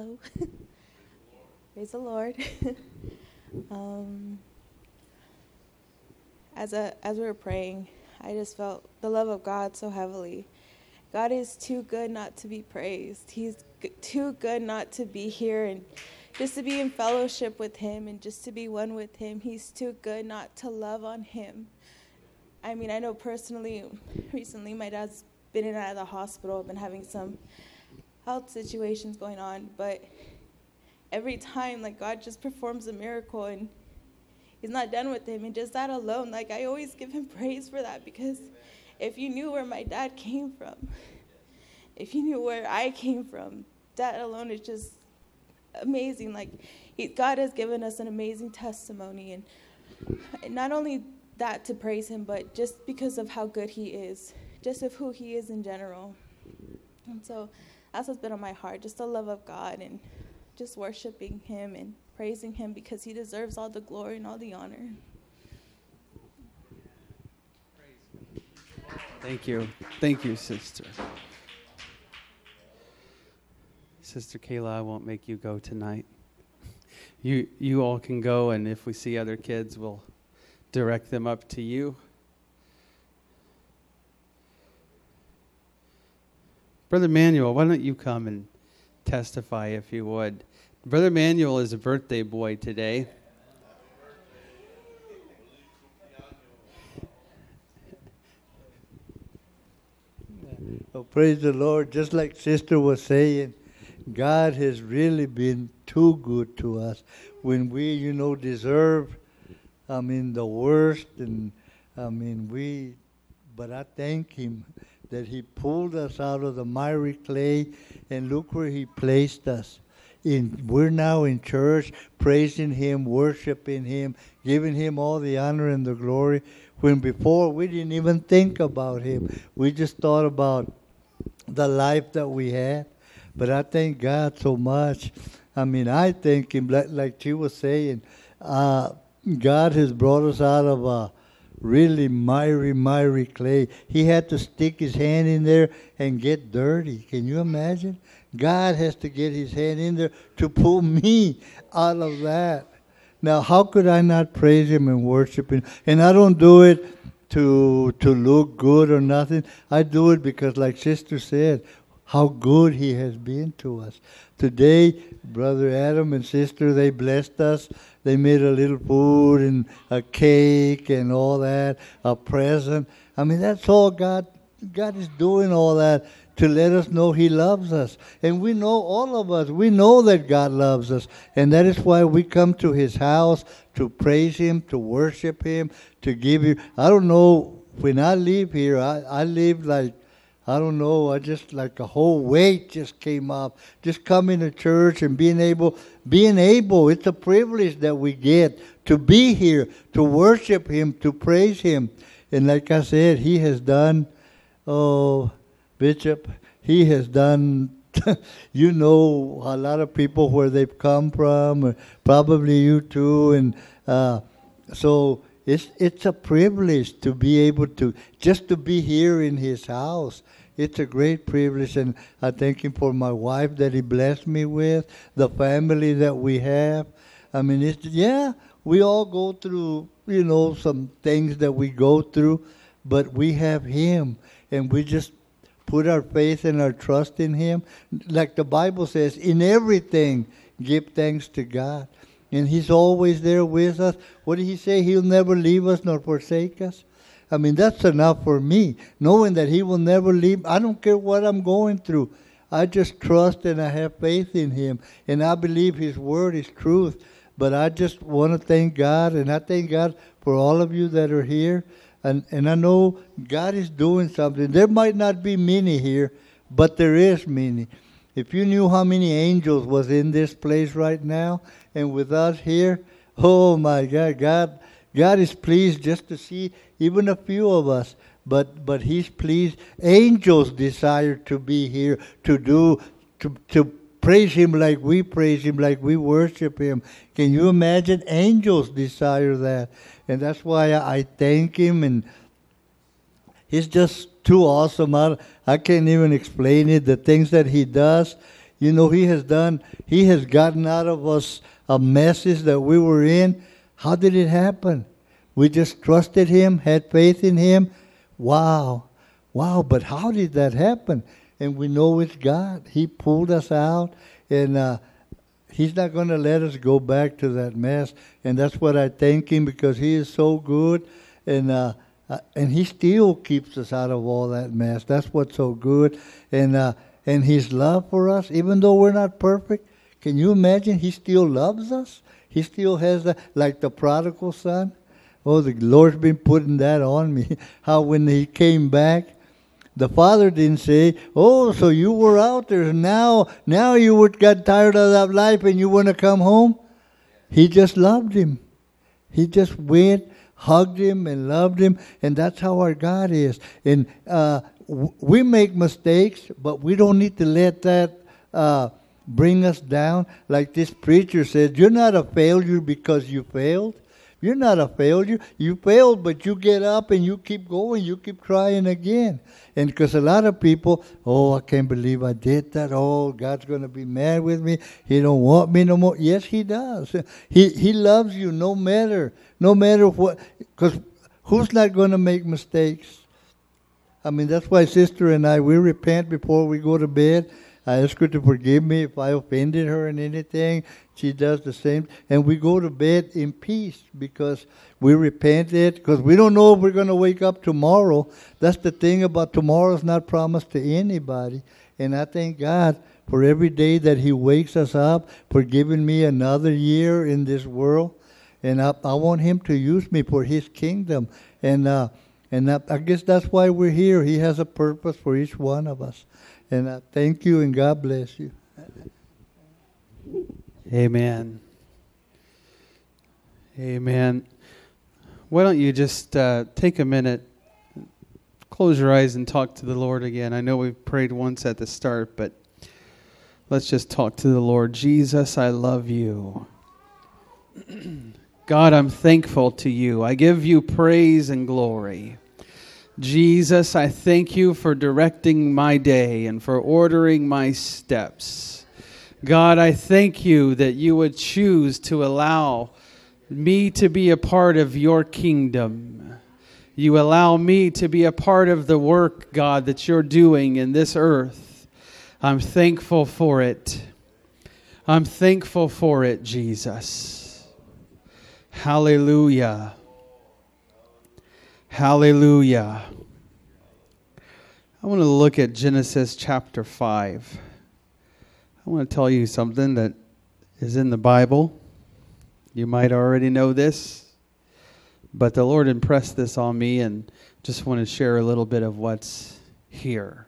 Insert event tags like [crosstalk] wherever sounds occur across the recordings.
Hello. [laughs] Praise the Lord. [laughs] um, as a as we were praying, I just felt the love of God so heavily. God is too good not to be praised. He's g- too good not to be here and just to be in fellowship with Him and just to be one with Him. He's too good not to love on Him. I mean, I know personally, recently my dad's been in and out of the hospital, been having some health situations going on, but every time, like, God just performs a miracle and He's not done with him. And just that alone, like, I always give Him [laughs] praise for that because if you knew where my dad came from, if you knew where I came from, that alone is just amazing. Like, he, God has given us an amazing testimony. And, and not only that to praise Him, but just because of how good He is, just of who He is in general. And so that's what's been on my heart, just the love of God and just worshiping Him and praising Him because He deserves all the glory and all the honor. Thank you. Thank you, sister. Sister Kayla, I won't make you go tonight. You, you all can go, and if we see other kids, we'll direct them up to you. Brother Manuel, why don't you come and testify if you would? Brother Manuel is a birthday boy today. Oh, praise the Lord. Just like Sister was saying, God has really been too good to us. When we, you know, deserve, I mean, the worst, and I mean, we, but I thank Him that He pulled us out of the miry clay, and look where He placed us. In, we're now in church praising Him, worshiping Him, giving Him all the honor and the glory. When before we didn't even think about Him, we just thought about the life that we had. But I thank God so much. I mean, I thank Him, like, like she was saying, uh, God has brought us out of a really miry, miry clay. He had to stick his hand in there and get dirty. Can you imagine? God has to get his hand in there to pull me out of that. Now, how could I not praise him and worship him? And I don't do it to to look good or nothing. I do it because, like Sister said, how good He has been to us. Today, Brother Adam and Sister, they blessed us. They made a little food and a cake and all that, a present. I mean, that's all God. God is doing all that to let us know He loves us. And we know, all of us, we know that God loves us. And that is why we come to His house to praise Him, to worship Him, to give you. I don't know, when I leave here, I, I leave like, I don't know, I just like a whole weight just came off. Just coming to church and being able, being able, it's a privilege that we get to be here, to worship Him, to praise Him. And like I said, He has done, oh, Bishop, He has done [laughs] you know a lot of people where they've come from, probably you too, and uh, so it's it's a privilege to be able to just to be here in His house. It's a great privilege, and I thank Him for my wife that He blessed me with, the family that we have. I mean, it's yeah, we all go through you know some things that we go through, but we have Him, and we just put our faith and our trust in Him. Like the Bible says, in everything, give thanks to God. And He's always there with us. What did He say? He'll never leave us nor forsake us. I mean, that's enough for me, knowing that He will never leave. I don't care what I'm going through. I just trust and I have faith in Him. And I believe His Word is truth. But I just want to thank God, and I thank God for all of you that are here. And, and I know God is doing something. There might not be many here, but there is many. If you knew how many angels was in this place right now and with us here, oh my God, God, God is pleased just to see even a few of us. But but He's pleased. Angels desire to be here to do to to praise Him like we praise Him, like we worship Him. Can you imagine? Angels desire that. And that's why I thank Him, and He's just too awesome. I, I can't even explain it. The things that He does, You know, He has done, He has gotten out of us a messes that we were in. How did it happen? We just trusted Him, had faith in Him. Wow. Wow, but how did that happen? And we know it's God. He pulled us out, and uh, He's not going to let us go back to that mess. And that's what I thank Him because He is so good, and uh, uh, and He still keeps us out of all that mess. That's what's so good, and uh, and His love for us, even though we're not perfect. Can you imagine? He still loves us. He still has that, like the prodigal son. Oh, the Lord's been putting that on me. [laughs] How when he came back, the father didn't say, "Oh, so you were out there now? Now you would got tired of that life and you want to come home." He just loved him. He just went, hugged him, and loved him, and that's how our God is. And uh, w- we make mistakes, but we don't need to let that uh, bring us down. Like this preacher said, "You're not a failure because you failed." You're not a failure. You failed, but you get up and you keep going. You keep trying again. And because a lot of people, oh, I can't believe I did that. Oh, God's going to be mad with me. He don't want me no more. Yes, He does. He He loves you no matter no matter what. Because who's not going to make mistakes? I mean, that's why sister and I we repent before we go to bed. I ask her to forgive me if I offended her in anything. She does the same. And we go to bed in peace because we repented, because we don't know if we're going to wake up tomorrow. That's the thing about tomorrow's not promised to anybody. And I thank God for every day that He wakes us up, for giving me another year in this world. And I, I want Him to use me for His kingdom. And, uh, and I, I guess that's why we're here. He has a purpose for each one of us. And I thank you and God bless you. Amen. Amen. Why don't you just uh, take a minute, close your eyes, and talk to the Lord again? I know we've prayed once at the start, but let's just talk to the Lord. Jesus, I love you. [clears throat] God, I'm thankful to you. I give you praise and glory. Jesus, I thank you for directing my day and for ordering my steps. God, I thank you that you would choose to allow me to be a part of your kingdom. You allow me to be a part of the work, God, that you're doing in this earth. I'm thankful for it. I'm thankful for it, Jesus. Hallelujah. Hallelujah. I want to look at Genesis chapter 5. I want to tell you something that is in the Bible. You might already know this, but the Lord impressed this on me and just want to share a little bit of what's here.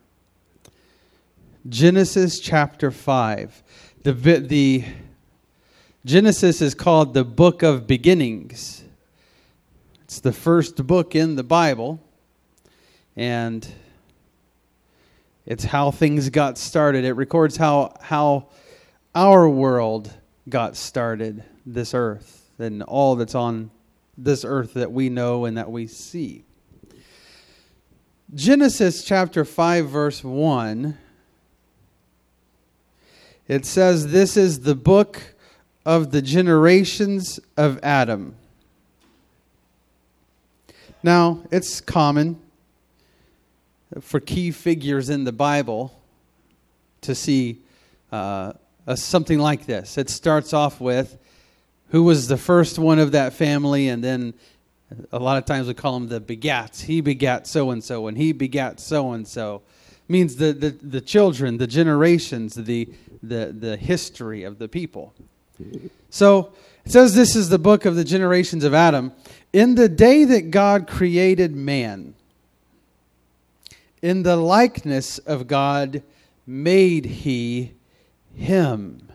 Genesis chapter 5. The, the Genesis is called the book of beginnings. It's the first book in the Bible, and it's how things got started. It records how, how our world got started, this earth, and all that's on this earth that we know and that we see. Genesis chapter 5, verse 1, it says, This is the book of the generations of Adam. Now, it's common for key figures in the Bible to see uh, a, something like this. It starts off with who was the first one of that family, and then a lot of times we call them the begats. He begat so and so, and he begat so and so. Means the, the, the children, the generations, the, the, the history of the people. So it says this is the book of the generations of Adam. In the day that God created man, in the likeness of God made he him.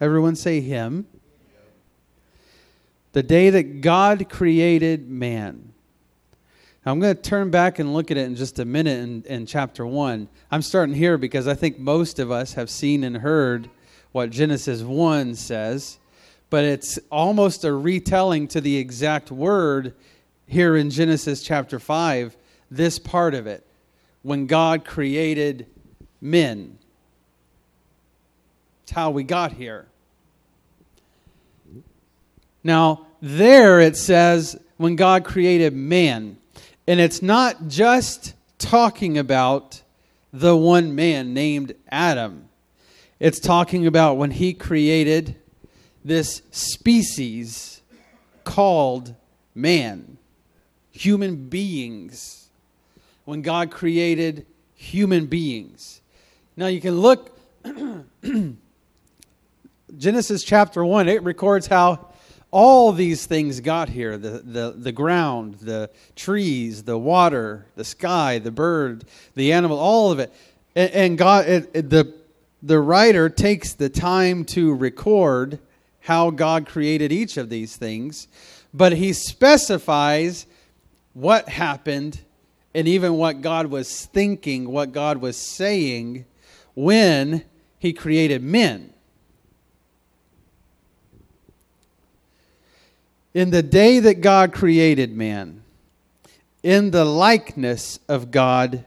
Everyone say him. The day that God created man. Now, I'm going to turn back and look at it in just a minute in, in chapter 1. I'm starting here because I think most of us have seen and heard what Genesis 1 says but it's almost a retelling to the exact word here in Genesis chapter 5, this part of it, when God created men. It's how we got here. Now, there it says when God created man. And it's not just talking about the one man named Adam, it's talking about when he created this species called man, human beings. When God created human beings. Now you can look, [clears throat] Genesis chapter 1, it records how all these things got here the, the, the ground, the trees, the water, the sky, the bird, the animal, all of it. And, and God, it, it, the, the writer takes the time to record how God created each of these things, but he specifies what happened and even what God was thinking, what God was saying when he created men. In the day that God created man, in the likeness of God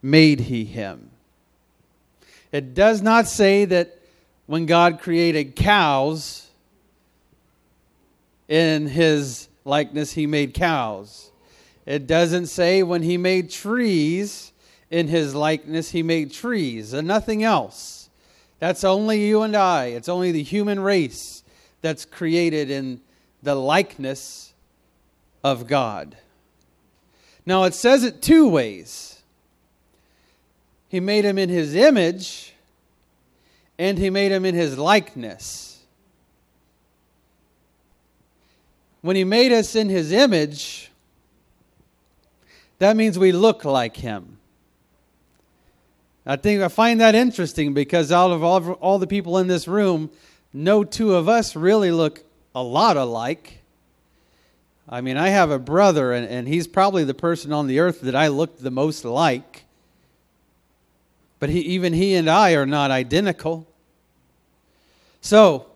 made he him. It does not say that when God created cows, in his likeness he made cows. It doesn't say when he made trees, in his likeness he made trees, and nothing else. That's only you and I. It's only the human race that's created in the likeness of God. Now, it says it two ways He made him in his image, and he made him in his likeness. When he made us in his image, that means we look like him. I think I find that interesting because out of all, all the people in this room, no two of us really look a lot alike. I mean, I have a brother, and, and he's probably the person on the earth that I look the most like. But he, even he and I are not identical. So,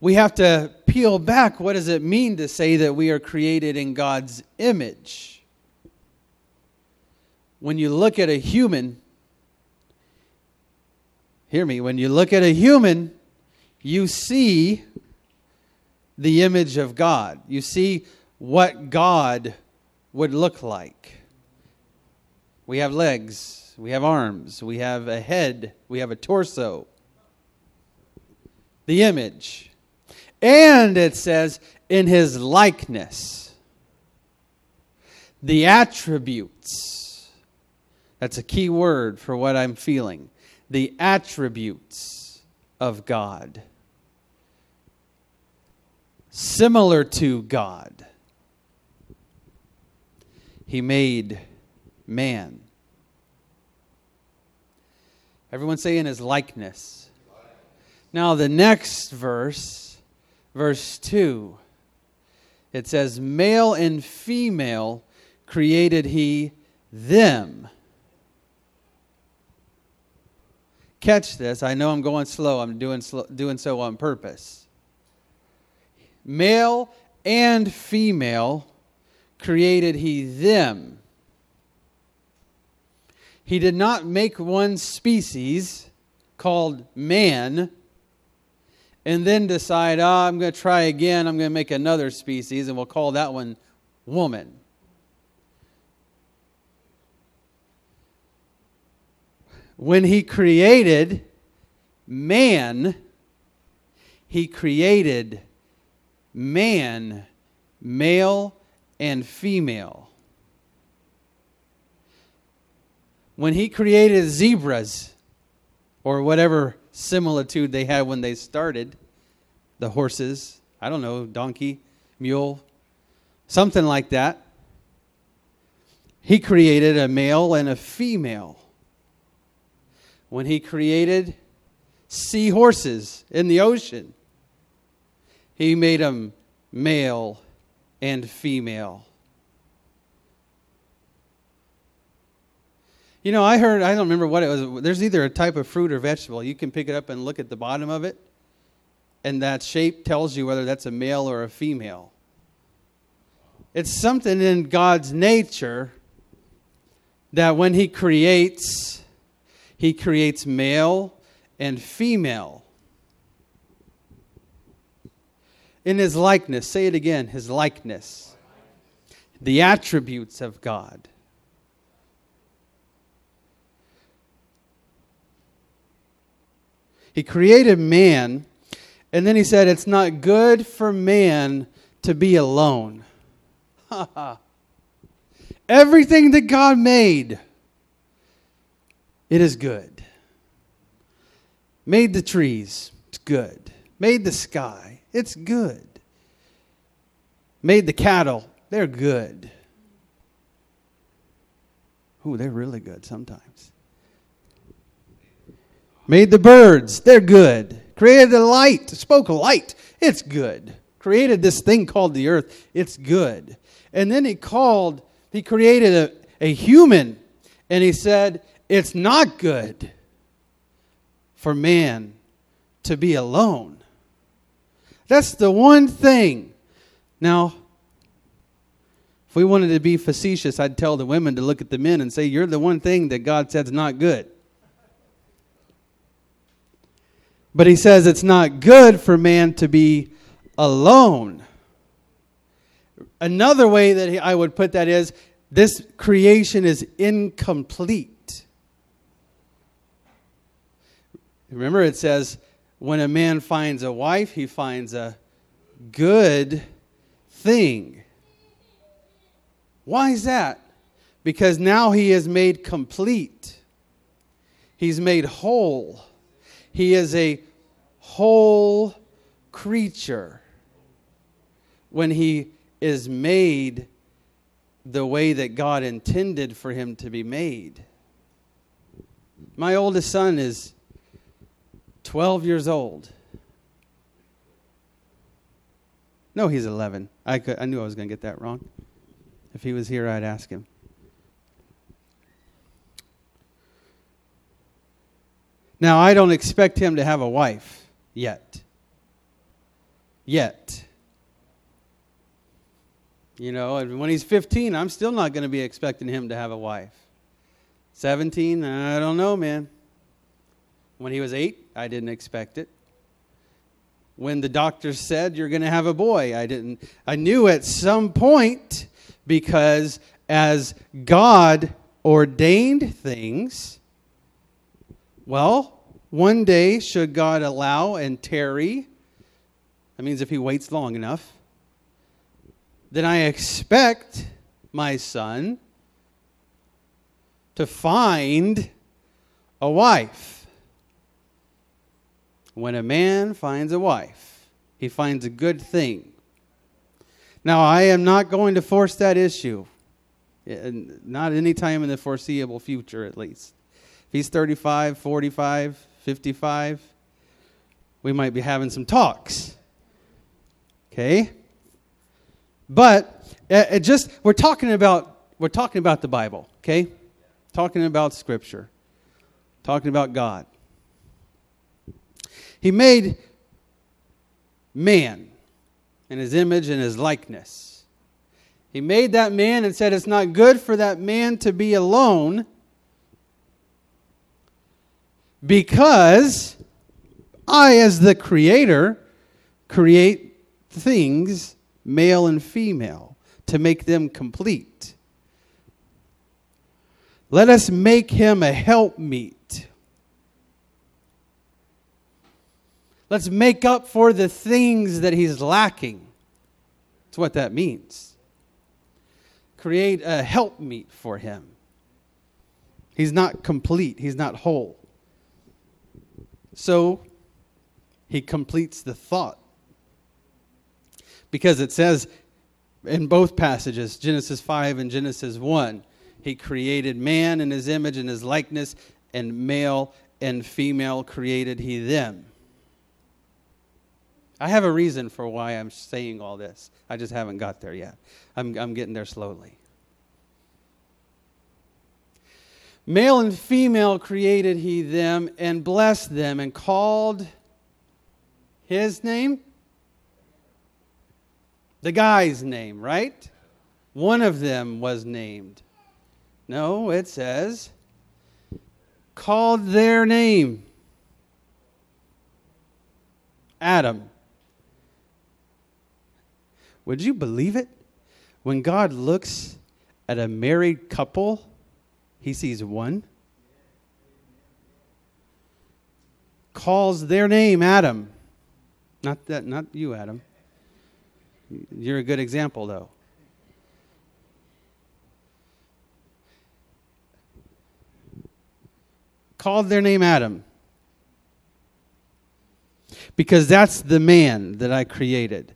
we have to peel back what does it mean to say that we are created in God's image? When you look at a human, hear me, when you look at a human, you see the image of God. You see what God would look like. We have legs, we have arms, we have a head, we have a torso. The image. And it says, in his likeness. The attributes. That's a key word for what I'm feeling. The attributes of God similar to God. He made man. Everyone say in his likeness. Now, the next verse, verse 2, it says, Male and female created he them. Catch this. I know I'm going slow. I'm doing, slow, doing so on purpose male and female created he them. He did not make one species called man and then decide, oh, I'm going to try again. I'm going to make another species, and we'll call that one woman. When he created man, he created man, male and female. When he created zebras, or whatever similitude they had when they started, the horses, I don't know, donkey, mule, something like that, he created a male and a female. When he created seahorses in the ocean, he made them male and female. You know, I heard, I don't remember what it was. There's either a type of fruit or vegetable. You can pick it up and look at the bottom of it, and that shape tells you whether that's a male or a female. It's something in God's nature that when He creates, He creates male and female. In his likeness, say it again, his likeness. The attributes of God. He created man, and then he said, It's not good for man to be alone. [laughs] Everything that God made, it is good. Made the trees, it's good. Made the sky, it's good. Made the cattle, they're good. Ooh, they're really good sometimes. Made the birds, they're good. Created the light, spoke light, it's good. Created this thing called the earth, it's good. And then he called, he created a, a human, and he said, It's not good for man to be alone. That's the one thing. Now, if we wanted to be facetious, I'd tell the women to look at the men and say, You're the one thing that God said's not good. But he says it's not good for man to be alone. Another way that I would put that is this creation is incomplete. Remember, it says, when a man finds a wife, he finds a good thing. Why is that? Because now he is made complete, he's made whole. He is a whole creature when he is made the way that God intended for him to be made. My oldest son is 12 years old. No, he's 11. I, could, I knew I was going to get that wrong. If he was here, I'd ask him. Now, I don't expect him to have a wife yet. Yet. You know, and when he's 15, I'm still not going to be expecting him to have a wife. 17, I don't know, man. When he was 8, I didn't expect it. When the doctor said you're going to have a boy, I didn't I knew at some point because as God ordained things, well, one day should God allow and tarry, that means if he waits long enough, then I expect my son to find a wife. When a man finds a wife, he finds a good thing. Now, I am not going to force that issue, eh, eh, not any time in the foreseeable future, at least. If he's 35, 45, 55, we might be having some talks. Okay? But uh, it just we're talking about we're talking about the Bible, okay? Talking about scripture. Talking about God. He made man in his image and his likeness. He made that man and said it's not good for that man to be alone because I, as the creator, create things male and female, to make them complete. Let us make him a helpmeet. Let's make up for the things that he's lacking. That's what that means. Create a helpmeet for him. He's not complete, he's not whole. So he completes the thought because it says in both passages, Genesis 5 and Genesis 1, he created man in his image and his likeness, and male and female created he them. I have a reason for why I'm saying all this. I just haven't got there yet. I'm, I'm getting there slowly. Male and female created he them and blessed them and called his name the guy's name, right? One of them was named. No, it says, called their name. Adam. Would you believe it? When God looks at a married couple, he sees one. Calls their name Adam. Not that not you, Adam. You're a good example though. Called their name Adam. Because that's the man that I created.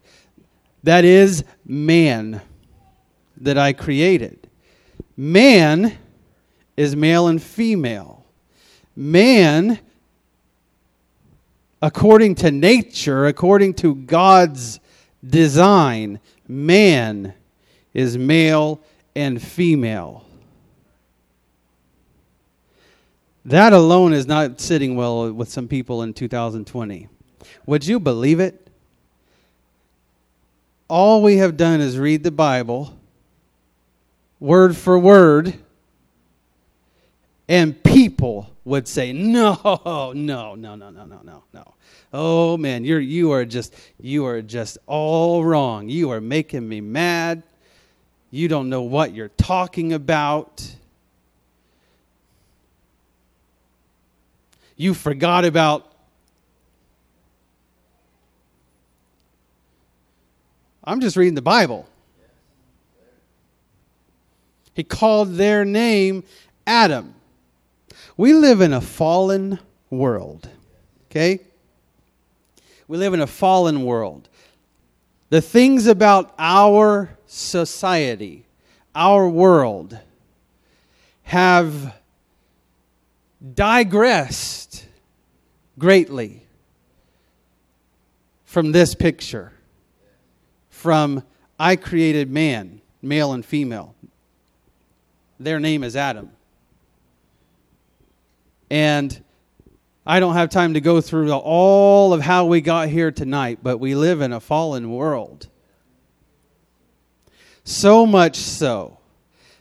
That is man that I created. Man is male and female. Man, according to nature, according to God's design, man is male and female. That alone is not sitting well with some people in 2020. Would you believe it? All we have done is read the Bible word for word, and people would say, No, no, no, no, no, no, no, no. Oh man, you're you are just you are just all wrong. You are making me mad. You don't know what you're talking about. You forgot about I'm just reading the Bible. He called their name Adam. We live in a fallen world. Okay? We live in a fallen world. The things about our society, our world, have digressed greatly from this picture from I created man, male and female. Their name is Adam. And I don't have time to go through all of how we got here tonight, but we live in a fallen world. So much so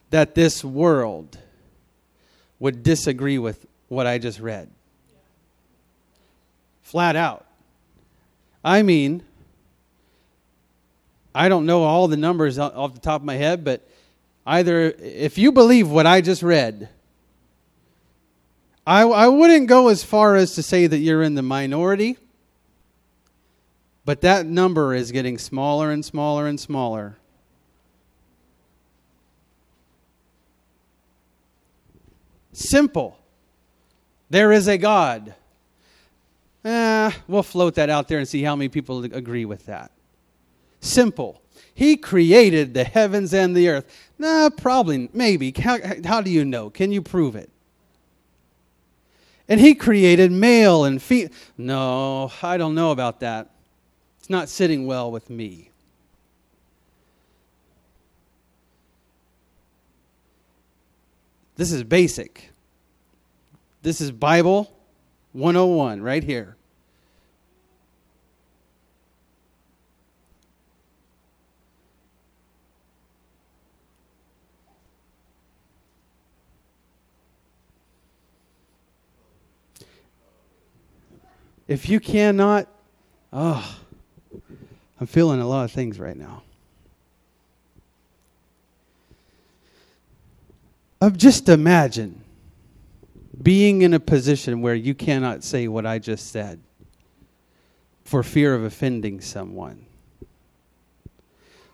that this world would disagree with what I just read. Flat out. I mean, I don't know all the numbers off the top of my head, but either if you believe what I just read, I, I wouldn't go as far as to say that you're in the minority, but that number is getting smaller and smaller and smaller. Simple. There is a God. Eh, we'll float that out there and see how many people agree with that. Simple. He created the heavens and the earth. Nah, probably, maybe. How, how do you know? Can you prove it? And he created male and female. No, I don't know about that. It's not sitting well with me. This is basic. This is Bible 101 right here. If you cannot, oh, I'm feeling a lot of things right now. Just imagine being in a position where you cannot say what I just said for fear of offending someone,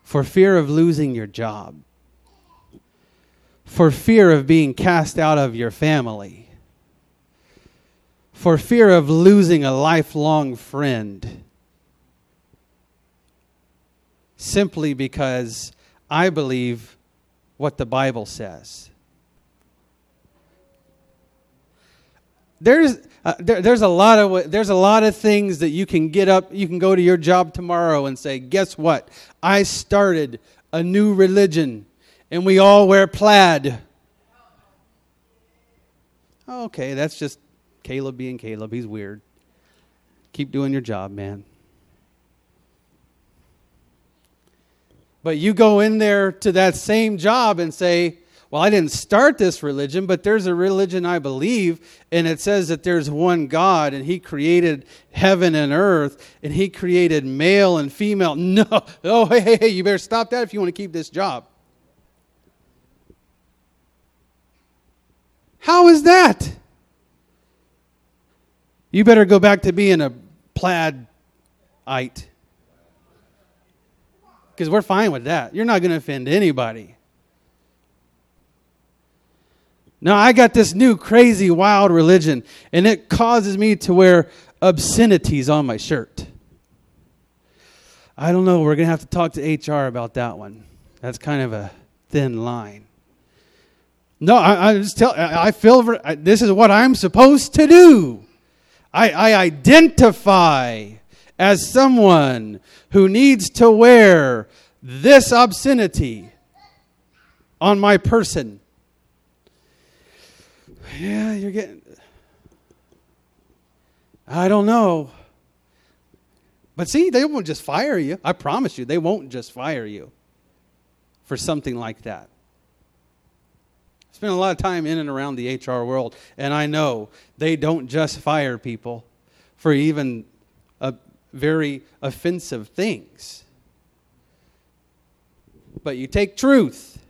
for fear of losing your job, for fear of being cast out of your family for fear of losing a lifelong friend simply because I believe what the Bible says. There's, uh, there, there's, a lot of, there's a lot of things that you can get up, you can go to your job tomorrow and say, Guess what? I started a new religion and we all wear plaid. Okay, that's just Caleb being Caleb. He's weird. Keep doing your job, man. But you go in there to that same job and say, well, I didn't start this religion, but there's a religion I believe, and it says that there's one God, and He created heaven and earth, and He created male and female. [laughs] No, oh, hey, hey, hey, you better stop that if you want to keep this job. How is that? You better go back to being a plaid ite. Because we're fine with that. You're not going to offend anybody. Now, I got this new crazy wild religion, and it causes me to wear obscenities on my shirt. I don't know. We're going to have to talk to HR about that one. That's kind of a thin line. No, I, I just tell. I feel this is what I'm supposed to do. I, I identify as someone who needs to wear this obscenity on my person. Yeah, you're getting. I don't know. But see, they won't just fire you. I promise you, they won't just fire you for something like that. I spent a lot of time in and around the HR world, and I know they don't just fire people for even uh, very offensive things. But you take truth,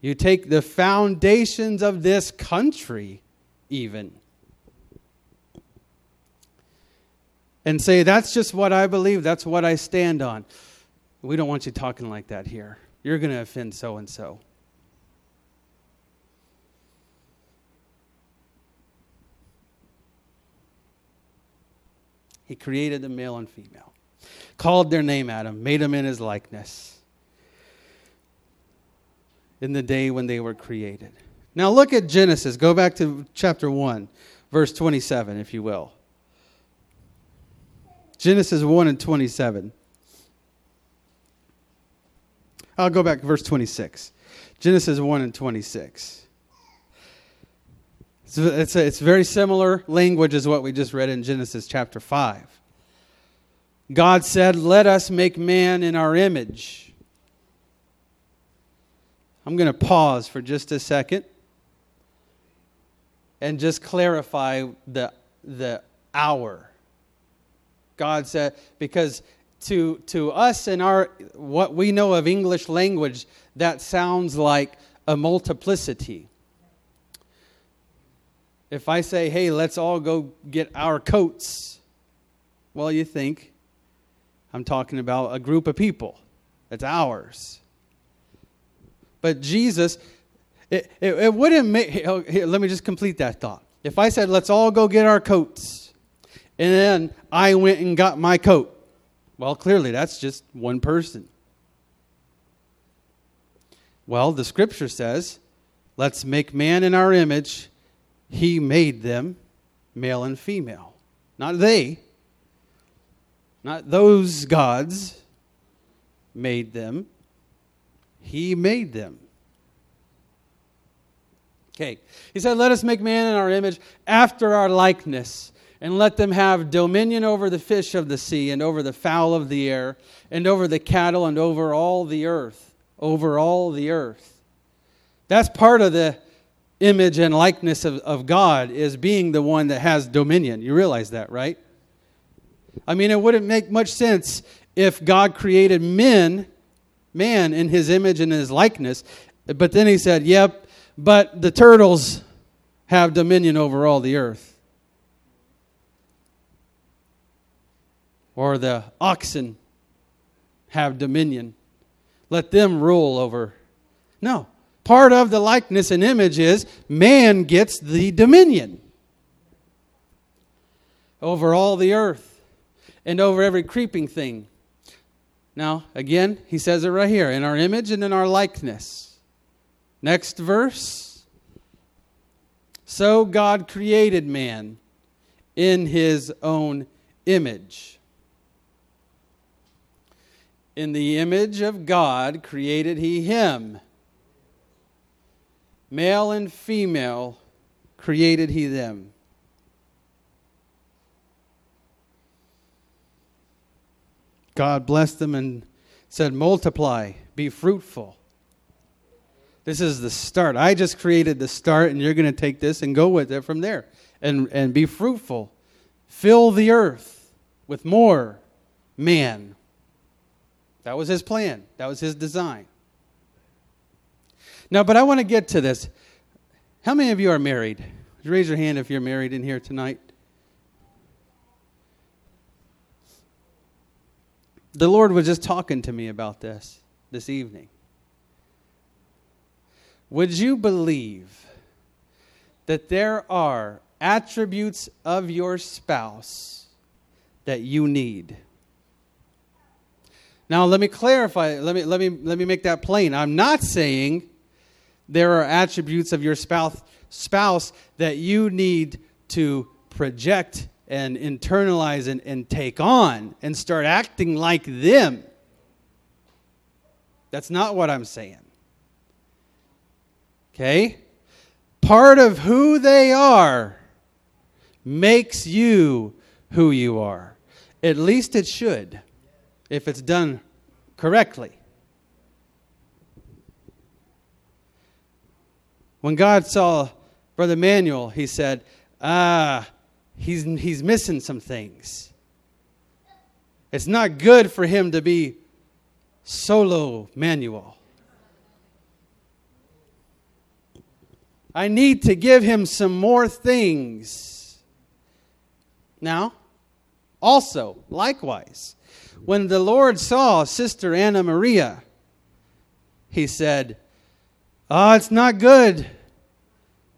you take the foundations of this country, even, and say, That's just what I believe, that's what I stand on. We don't want you talking like that here. You're going to offend so and so. He created the male and female, called their name Adam, made them in his likeness in the day when they were created. Now look at Genesis. Go back to chapter 1, verse 27, if you will. Genesis 1 and 27. I'll go back to verse 26. Genesis 1 and 26. It's, it's, a, it's very similar language as what we just read in Genesis chapter 5. God said, Let us make man in our image. I'm going to pause for just a second and just clarify the, the hour. God said, because to, to us in our what we know of English language, that sounds like a multiplicity. If I say, hey, let's all go get our coats, well, you think I'm talking about a group of people. It's ours. But Jesus, it, it, it wouldn't make, oh, here, let me just complete that thought. If I said, let's all go get our coats, and then I went and got my coat, well, clearly that's just one person. Well, the scripture says, let's make man in our image he made them male and female. Not they, not those gods made them. He made them. Okay. He said, Let us make man in our image after our likeness, and let them have dominion over the fish of the sea, and over the fowl of the air, and over the cattle, and over all the earth. Over all the earth. That's part of the image and likeness of, of God is being the one that has dominion. You realize that, right? I mean, it wouldn't make much sense if God created men, man, in his image and his likeness, but then he said, yep, but the turtles have dominion over all the earth. Or the oxen have dominion. Let them rule over. No part of the likeness and image is man gets the dominion over all the earth and over every creeping thing. Now, again, he says it right here in our image and in our likeness. Next verse. So God created man in his own image. In the image of God created he him. Male and female created he them. God blessed them and said, Multiply, be fruitful, This is the start. I just created the start, and you're going to take this and go with it from there and, and be fruitful. Fill the earth with more man. That was his plan, that was his design. Now, but I want to get to this. How many of you are married? Raise your hand if you're married in here tonight. The Lord was just talking to me about this this evening. Would you believe that there are attributes of your spouse that you need? Now, let me clarify, let me, let me, let me make that plain. I'm not saying there are attributes of your spouse, spouse that you need to project and internalize and, and take on and start acting like them. That's not what I'm saying. Okay? Part of who they are makes you who you are. At least it should, if it's done correctly. When God saw Brother Manuel, he said, Ah, he's, he's missing some things. It's not good for him to be solo Manuel. I need to give him some more things. Now, also, likewise, when the Lord saw Sister Anna Maria, he said, Ah, oh, it's not good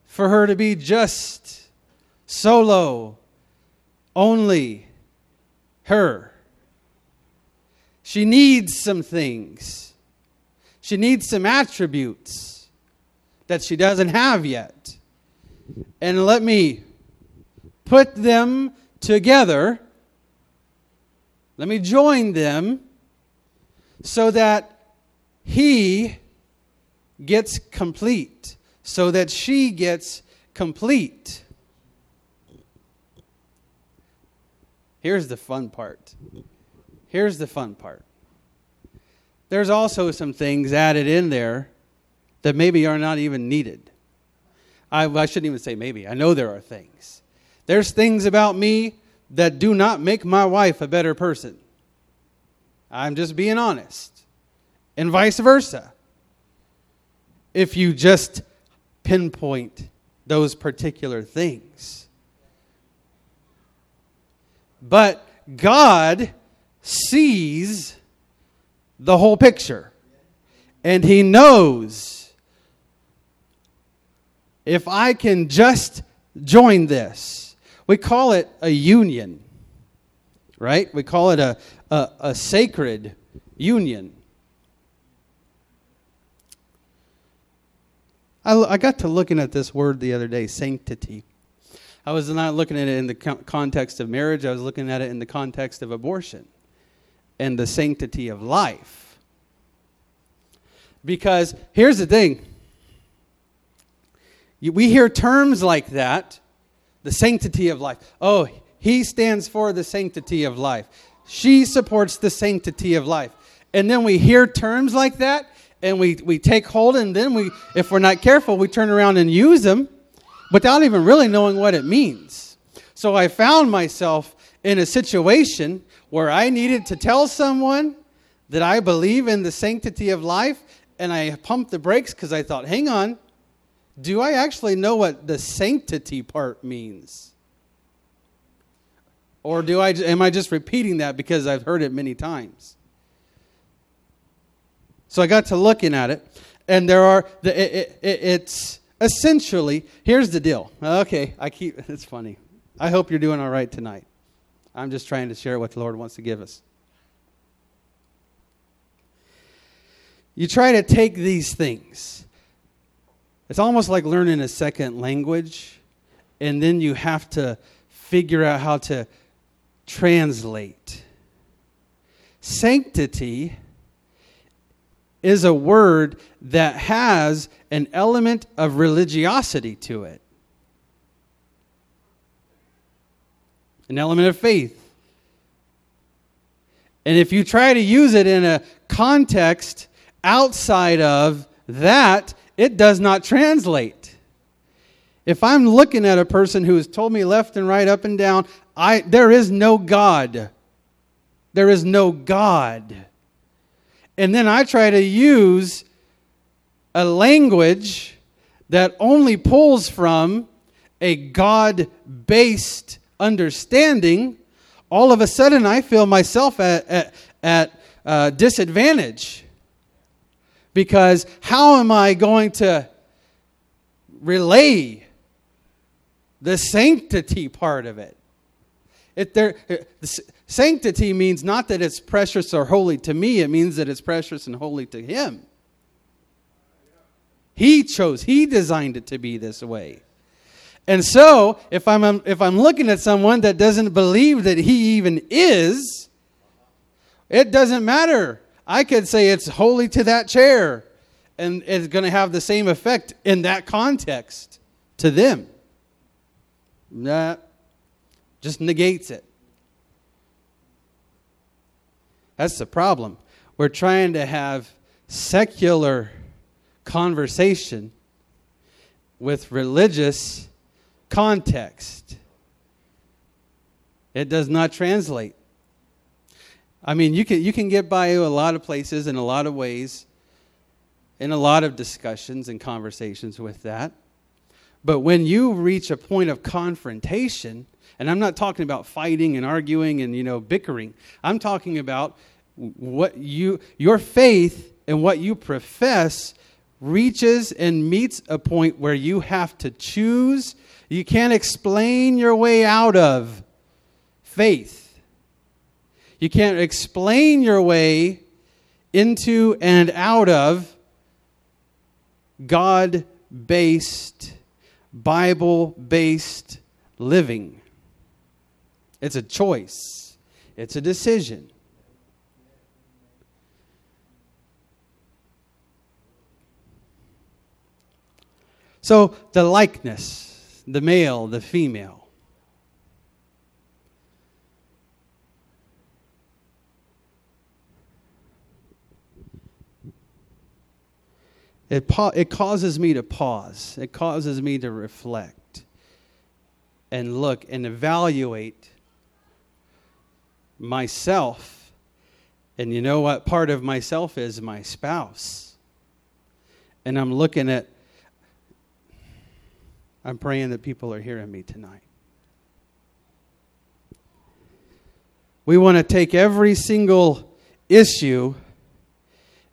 for her to be just solo, only her. She needs some things. She needs some attributes that she doesn't have yet. And let me put them together. Let me join them so that he gets complete, so that she gets complete. Here's the fun part. Here's the fun part. There's also some things added in there that maybe are not even needed. I, I shouldn't even say maybe. I know there are things. There's things about me that do not make my wife a better person. I'm just being honest. And vice versa. If you just pinpoint those particular things. But God sees the whole picture. And He knows if I can just join this. We call it a union, right? We call it a, a, a sacred union. I, I got to looking at this word the other day, sanctity. I was not looking at it in the context of marriage, I was looking at it in the context of abortion and the sanctity of life. Because here's the thing we hear terms like that the sanctity of life. Oh, he stands for the sanctity of life. She supports the sanctity of life. And then we hear terms like that and we, we take hold and then we if we're not careful we turn around and use them without even really knowing what it means. So I found myself in a situation where I needed to tell someone that I believe in the sanctity of life and I pumped the brakes because I thought, hang on, do I actually know what the sanctity part means? Or do I am I just repeating that because I've heard it many times? So I got to looking at it, and there are the, it, it, it's essentially here's the deal. Okay, I keep [laughs] it's funny. I hope you're doing all right tonight. I'm just trying to share what the Lord wants to give us. You try to take these things it's almost like learning a second language, and then you have to figure out how to translate. Sanctity is a word that has an element of religiosity to it, an element of faith. And if you try to use it in a context outside of that, it does not translate. If I'm looking at a person who has told me left and right, up and down, I, there is no God. There is no God. And then I try to use a language that only pulls from a God based understanding, all of a sudden I feel myself at, at, at uh, disadvantage. Because how am I going to relay the sanctity part of it? It there, the sanctity means not that it's precious or holy to me, it means that it's precious and holy to Him. He chose, He designed it to be this way. And so, if I'm, um, if I'm looking at someone that doesn't believe that He even is, it doesn't matter. I could say it's holy to that chair, and it's going to have the same effect in that context to them. That just negates it. That's the problem. We're trying to have secular conversation with religious context. It does not translate. I mean, you can, you can get by a lot of places in a lot of ways, in a lot of discussions and conversations with that. But when you reach a point of confrontation, and I'm not talking about fighting and arguing and you know bickering. I'm talking about what you your faith and what you profess reaches and meets a point where you have to choose. You can't explain your way out of faith. You can't explain your way into and out of God based, Bible based living. It's a choice, it's a decision. So the likeness, the male, the female. It, pa- it causes me to pause. It causes me to reflect and look and evaluate myself. And you know what part of myself is? My spouse. And I'm looking at I'm praying that people are hearing me tonight. We want to take every single issue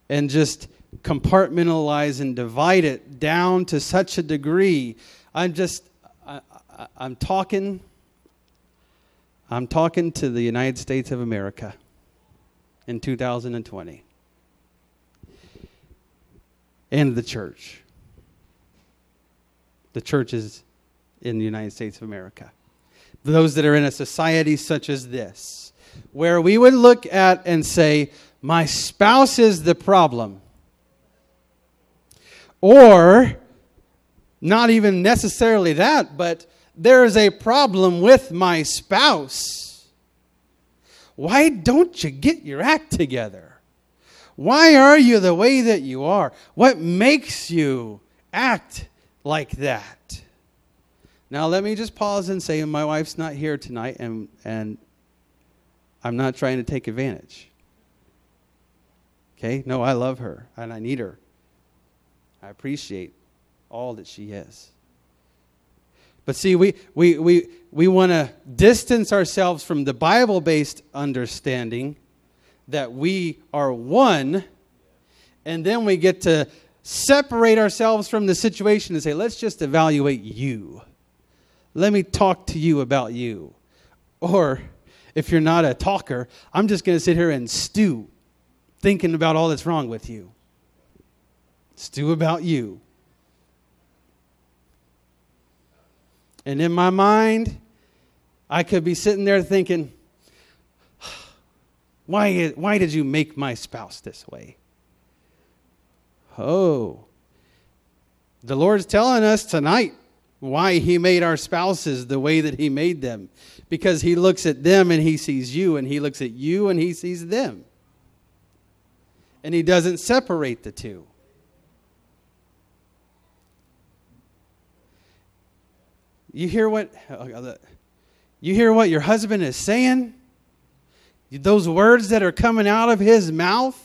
and just compartmentalize and divide it down to such a degree. I'm just, I, am talking, I'm talking to the United States of America in 2020 and the church the churches in the United States of America. Those that are in a society such as this, where we would look at and say, My spouse is the problem. Or, not even necessarily that, but there is a problem with my spouse. Why don't you get your act together? Why are you the way that you are? What makes you act like that. Now, let me just pause and say, my wife's not here tonight, and, and I'm not trying to take advantage. Okay? No, I love her, and I need her. I appreciate all that she is. But see, we, we, we, we want to distance ourselves from the Bible based understanding that we are one, and then we get to separate ourselves from the situation and say, let's just evaluate you. Let me talk to you about you. Or if you're not a talker, I'm just going to sit here and stew, thinking about all that's wrong with you. Stew about you. And in my mind, I could be sitting there thinking, [sighs] why, why did you make my spouse this way? Oh, the Lord's telling us tonight why He made our spouses the way that He made them. Because He looks at them and He sees you, and He looks at you and He sees them. And He doesn't separate the two. You hear what oh, you hear what your husband is saying? Those words that are coming out of his mouth?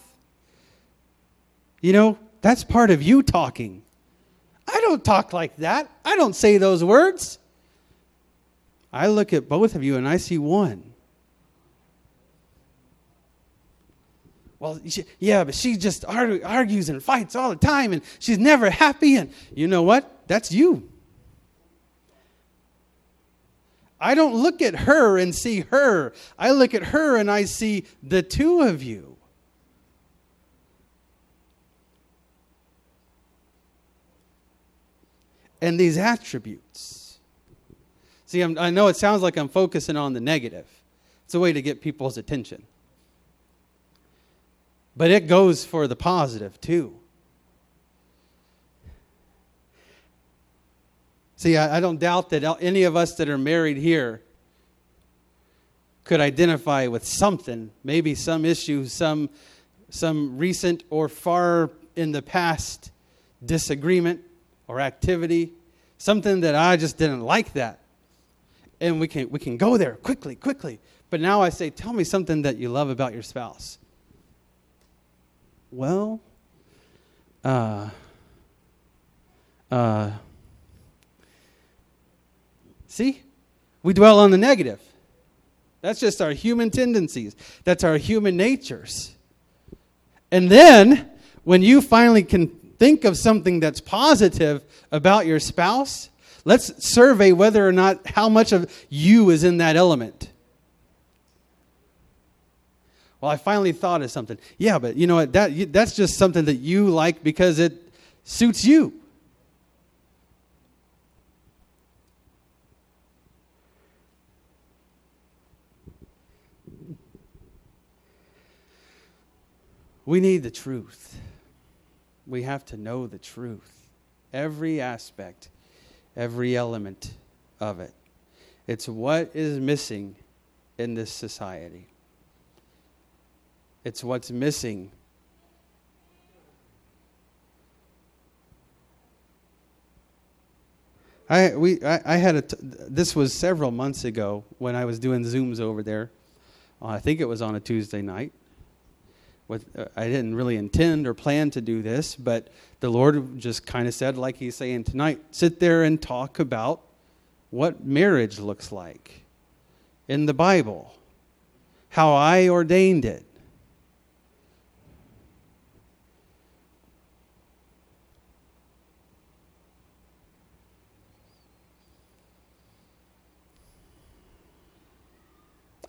You know, that's part of you talking. I don't talk like that. I don't say those words. I look at both of you and I see one. Well, she, yeah, but she just argues and fights all the time and she's never happy. And you know what? That's you. I don't look at her and see her. I look at her and I see the two of you. And these attributes. See, I'm, i know it sounds like I'm focusing on the negative. It's a way to get people's attention. But it goes for the positive too. See, I, I don't doubt that any of us that are married here could identify with something, maybe some issue, some, some recent or far in the past disagreement or activity, something that I just didn't like that. And we can, we can go there quickly, quickly. But now I say, tell me something that you love about your spouse. Well, uh, uh, see, we dwell on the negative. That's just our human tendencies, that's our human natures. And then, when you finally can think of something that's positive about your spouse, let's survey whether or not how much of you is in that element. Well, I finally thought of something. Yeah, but you know what? That, that's just something that you like because it suits you. We need the truth. We have to know the truth. Every aspect, every element of it. It's what is missing in this society. It's what's missing. I we I, I had a t- this was several months ago when I was doing zooms over there. Uh, I think it was on a Tuesday night. Uh, I didn't really intend or plan to do this, but the Lord just kind of said, like He's saying tonight, sit there and talk about what marriage looks like in the Bible, how I ordained it.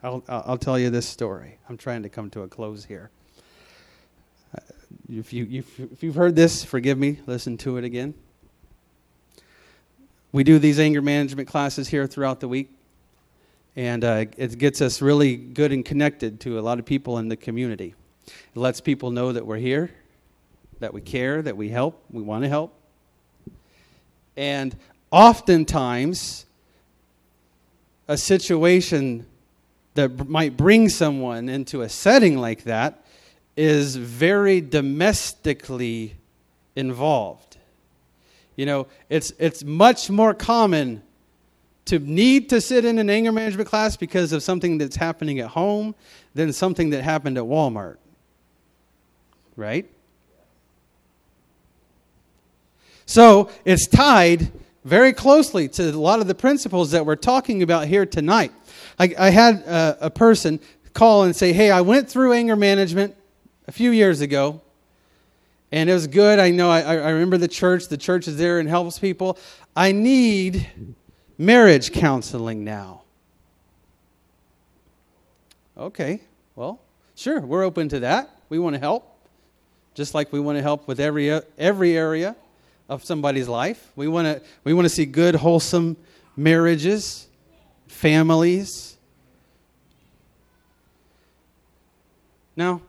I'll, I'll tell you this story. I'm trying to come to a close here. If, you, if you've heard this, forgive me. Listen to it again. We do these anger management classes here throughout the week, and uh, it gets us really good and connected to a lot of people in the community. It lets people know that we're here, that we care, that we help, we want to help. And oftentimes, a situation that might bring someone into a setting like that is very domestically involved. You know, it's, it's much more common to need to sit in an anger management class because of something that's happening at home than something that happened at Walmart. Right? So it's tied very closely to a lot of the principles that we're talking about here tonight. I, I had a, a person call and say, Hey, I went through anger management a few years ago, and it was good. I know I, I remember the church, the church is there and helps people. I need marriage counseling now. Okay, well, sure, we're open to that. We want to help, just like we want to help with every, every area of somebody's life. We want to, we want to see good, wholesome marriages families. Now,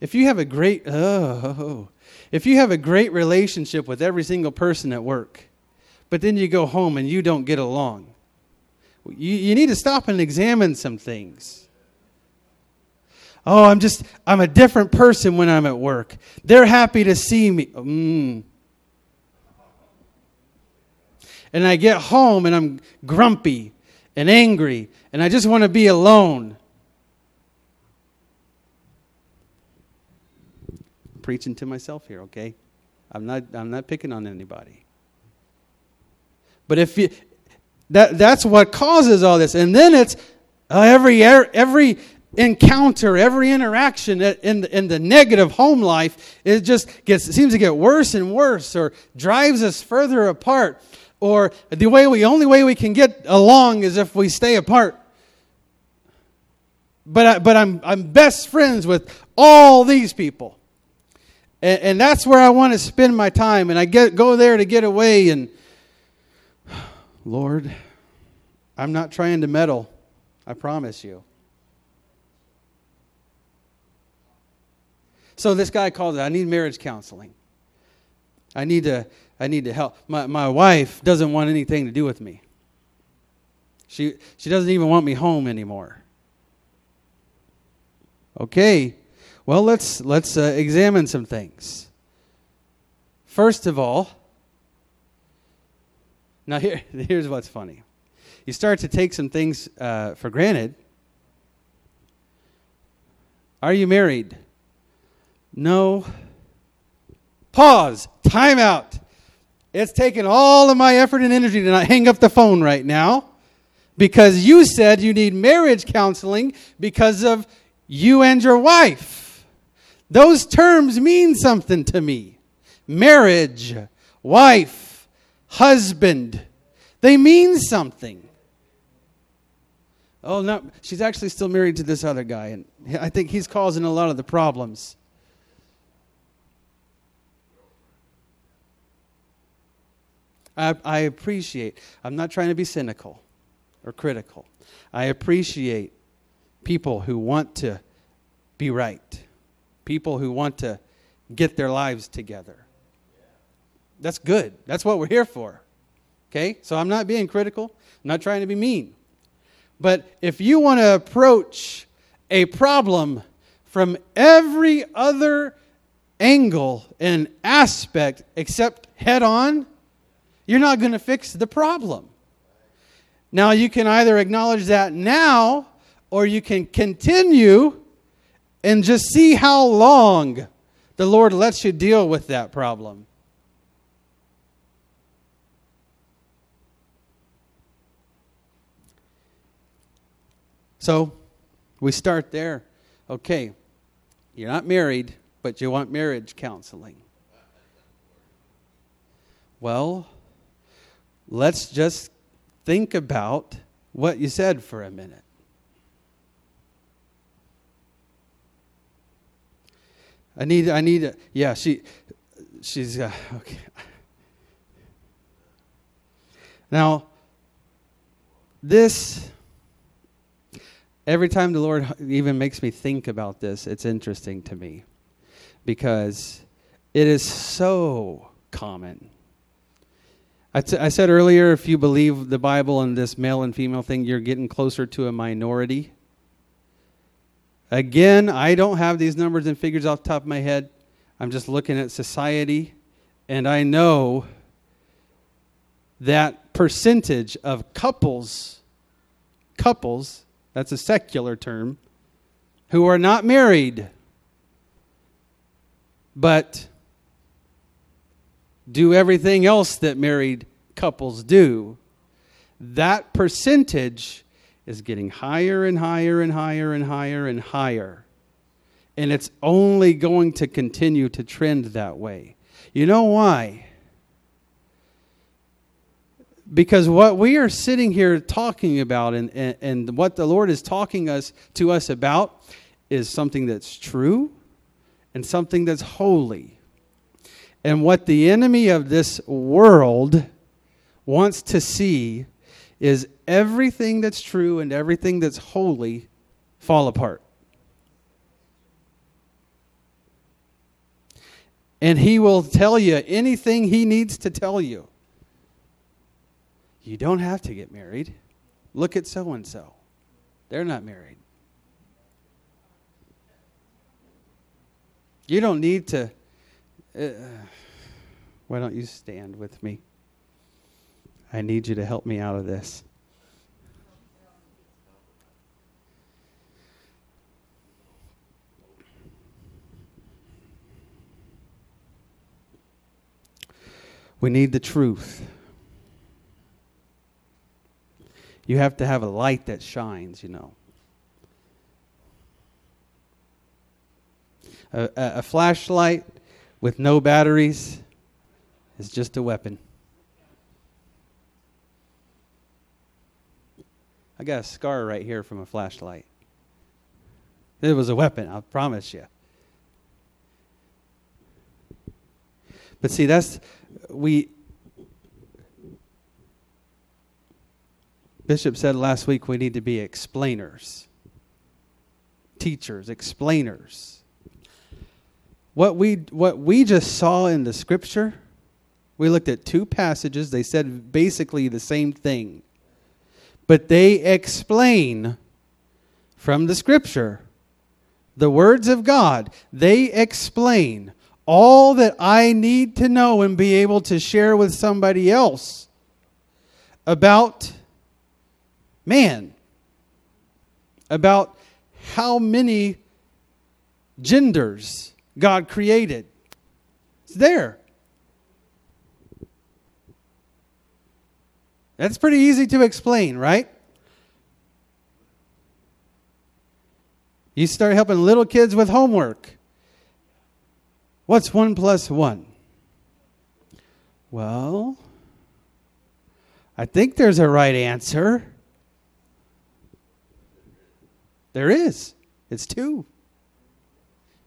if you have a great oh, if you have a great relationship with every single person at work, but then you go home and you don't get along, you, you need to stop and examine some things. Oh, I'm just, I'm a different person when I'm at work. They're happy to see me. Mm. and I get home and I'm grumpy and angry and I just want to be alone. Preaching to myself here, okay? I'm not I'm not picking on anybody. But if you that that's what causes all this. And then it's uh, every every encounter, every interaction in the, in the negative home life, it just gets it seems to get worse and worse, or drives us further apart, or the way we only way we can get along is if we stay apart. But I, but I'm I'm best friends with all these people, and, and that's where I want to spend my time, and I get go there to get away and. [sighs] Lord, I'm not trying to meddle. I promise you. So this guy called it, I need marriage counseling. I need to, I need to help. My, my wife doesn't want anything to do with me. She, she doesn't even want me home anymore. Okay, well, let's, let's uh, examine some things. First of all, now here, [laughs] here's what's funny. You start to take some things uh, for granted. Are you married? No. Pause. Time out. It's taken all of my effort and energy to not hang up the phone right now because you said you need marriage counseling because of you and your wife. Those terms mean something to me. Marriage, wife, husband. They mean something. Oh, no, she's actually still married to this other guy, and I think he's causing a lot of the problems. I, I appreciate, I'm not trying to be cynical or critical. I appreciate people who want to be right, people who want to get their lives together. That's good. That's what we're here for. Okay? So I'm not being critical, I'm not trying to be mean. But if you want to approach a problem from every other angle and aspect except head on, you're not going to fix the problem. Now, you can either acknowledge that now or you can continue and just see how long the Lord lets you deal with that problem. So we start there. Okay, you're not married, but you want marriage counseling. Well, let's just think about what you said for a minute. I need, I need, yeah, she, she's, uh, okay. Now, this, every time the Lord even makes me think about this, it's interesting to me because it is so common I, t- I said earlier, if you believe the Bible and this male and female thing, you're getting closer to a minority. Again, I don't have these numbers and figures off the top of my head. I'm just looking at society, and I know that percentage of couples, couples, that's a secular term, who are not married, but do everything else that married couples do, that percentage is getting higher and higher and higher and higher and higher. And it's only going to continue to trend that way. You know why? Because what we are sitting here talking about and, and, and what the Lord is talking us to us about is something that's true and something that's holy. And what the enemy of this world wants to see is everything that's true and everything that's holy fall apart. And he will tell you anything he needs to tell you. You don't have to get married. Look at so and so. They're not married. You don't need to uh, why don't you stand with me? I need you to help me out of this. We need the truth. You have to have a light that shines, you know. A, a, a, flashlight with no batteries is just a weapon. I got a scar right here from a flashlight. It was a weapon, I promise you. But see, that's we Bishop said last week we need to be explainers, teachers, explainers. What we, what we just saw in the scripture, we looked at two passages. They said basically the same thing, but they explain from the scripture the words of God. They explain all that I need to know and be able to share with somebody else about man, about how many genders God created. It's there. That's pretty easy to explain, right? You start helping little kids with homework. What's one plus one? Well, I think there's a right answer. There is. It's two.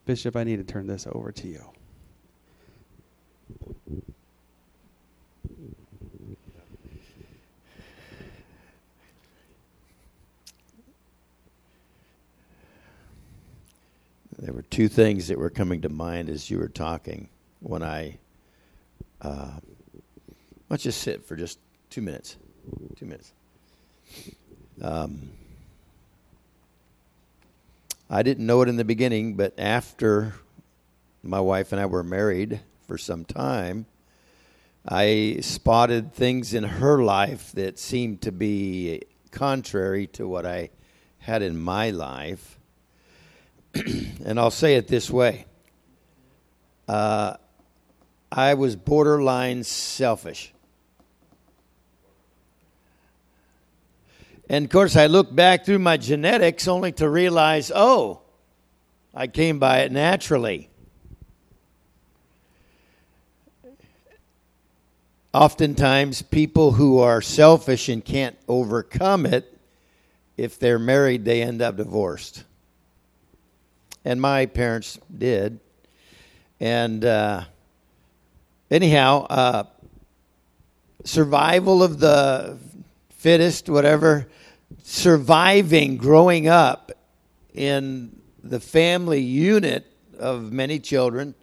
Bishop, I need to turn this over to you. There were two things that were coming to mind as you were talking when I. Uh, let's just sit for just two minutes. Two minutes. Um, I didn't know it in the beginning, but after my wife and I were married for some time, I spotted things in her life that seemed to be contrary to what I had in my life. And I'll say it this way uh, I was borderline selfish. And of course, I look back through my genetics only to realize oh, I came by it naturally. Oftentimes, people who are selfish and can't overcome it, if they're married, they end up divorced and my parents did. And uh, anyhow, uh, survival of the fittest, whatever, surviving growing up in the family unit of many children.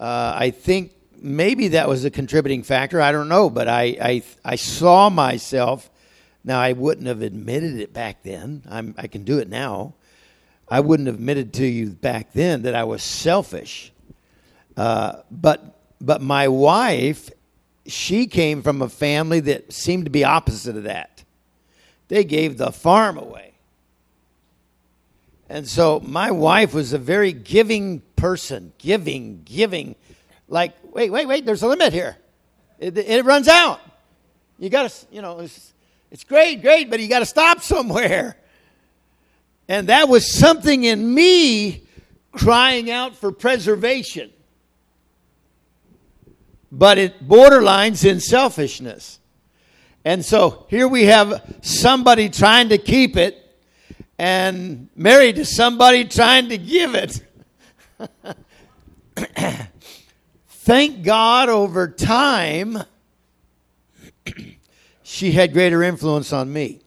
Uh, I think maybe that was a contributing factor. I don't know, but I, I, I saw myself. Now, I wouldn't have admitted it back then. I'm, I can do it now. I wouldn't have admitted to you back then that I was selfish. Uh, but but my wife, she came from a family that seemed to be opposite of that. They gave the farm away. And so my wife was a very giving person, giving, giving. Like, wait, wait, wait, there's a limit here. It, it runs out. You got to, you know, it's, it's great, great, but you got to stop somewhere. [laughs] And that was something in me crying out for preservation. But it borderlines in selfishness. And so here we have somebody trying to keep it and married to somebody trying to give it. [coughs] Thank God over time, [coughs] she had greater influence on me.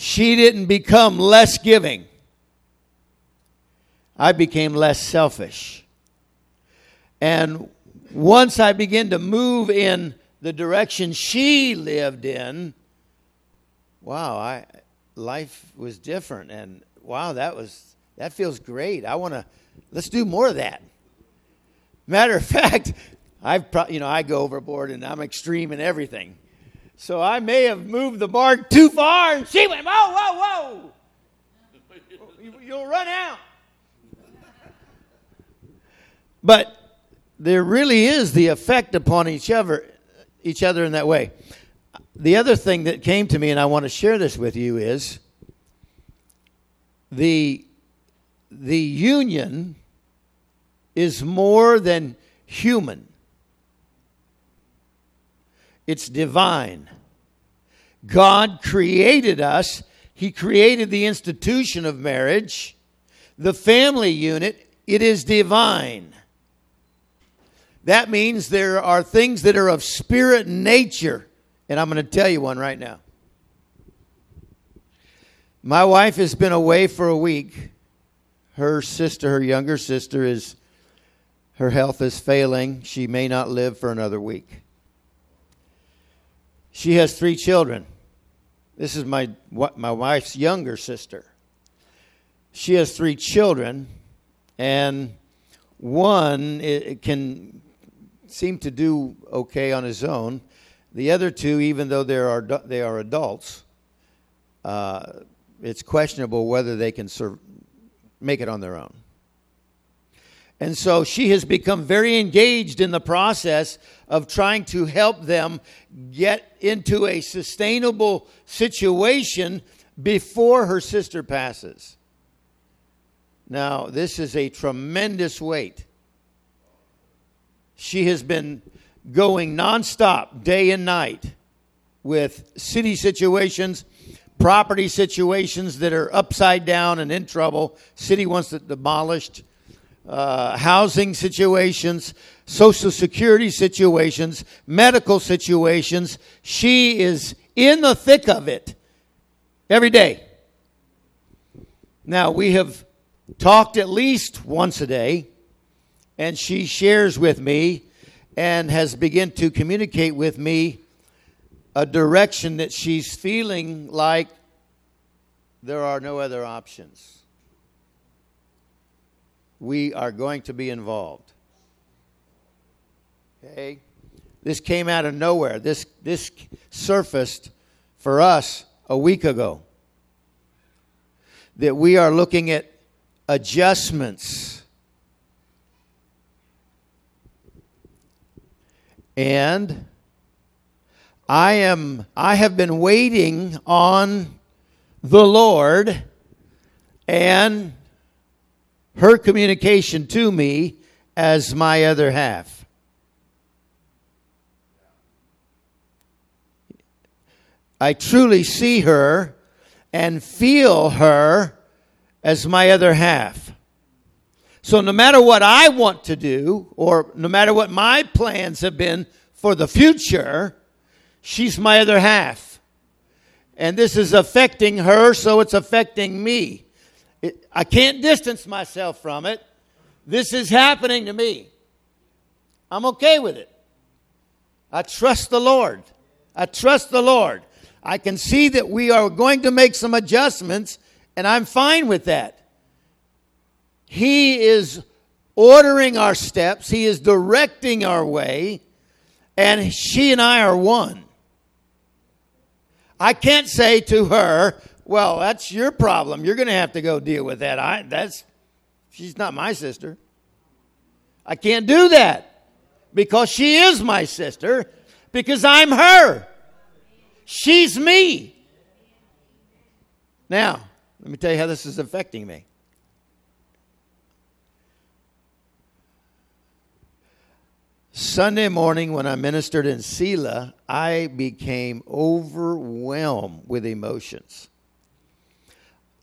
She didn't become less giving. I became less selfish. And once I began to move in the direction she lived in, wow, I life was different and wow, that was that feels great. I want to let's do more of that. Matter of [laughs] fact, I've pro- you know I go overboard and I'm extreme in everything. So I may have moved the bar too far, and she went, whoa, whoa, whoa! You'll run out. But there really is the effect upon each other, each other in that way. The other thing that came to me, and I want to share this with you, is the the union is more than human. It's divine. God created us. He created the institution of marriage, the family unit. It is divine. That means there are things that are of spirit nature. And I'm going to tell you one right now. My wife has been away for a week. Her sister, her younger sister, is her health is failing. She may not live for another week. She has three children. This is my my wife's younger sister. She has three children, and one can seem to do okay on his own. The other two, even though they are they are adults, uh, it's questionable whether they can serve, make it on their own. And so she has become very engaged in the process of trying to help them get into a sustainable situation before her sister passes. Now, this is a tremendous weight. She has been going nonstop, day and night, with city situations, property situations that are upside down and in trouble. City wants it demolished. Uh, housing situations, social security situations, medical situations. She is in the thick of it every day. Now, we have talked at least once a day and she shares with me and has begun to communicate with me a direction that she's feeling like there are no other options. We are going to be involved. Okay? This came out of nowhere. This, this surfaced for us a week ago. That we are looking at adjustments And I am I have been waiting on the Lord and her communication to me as my other half. I truly see her and feel her as my other half. So no matter what I want to do, or no matter what my plans have been for the future, she's my other half. And this is affecting her, so it's affecting me. It, I can't distance myself from it. This is happening to me. I'm okay with it. I trust the Lord. I trust the Lord. I can see that we are going to make some adjustments, and I'm fine with that. He is ordering our steps, He is directing our way, and she and I are one. I can't say to her, well, that's your problem. You're going to have to go deal with that. I, that's, she's not my sister. I can't do that because she is my sister, because I'm her. She's me. Now, let me tell you how this is affecting me. Sunday morning, when I ministered in Selah, I became overwhelmed with emotions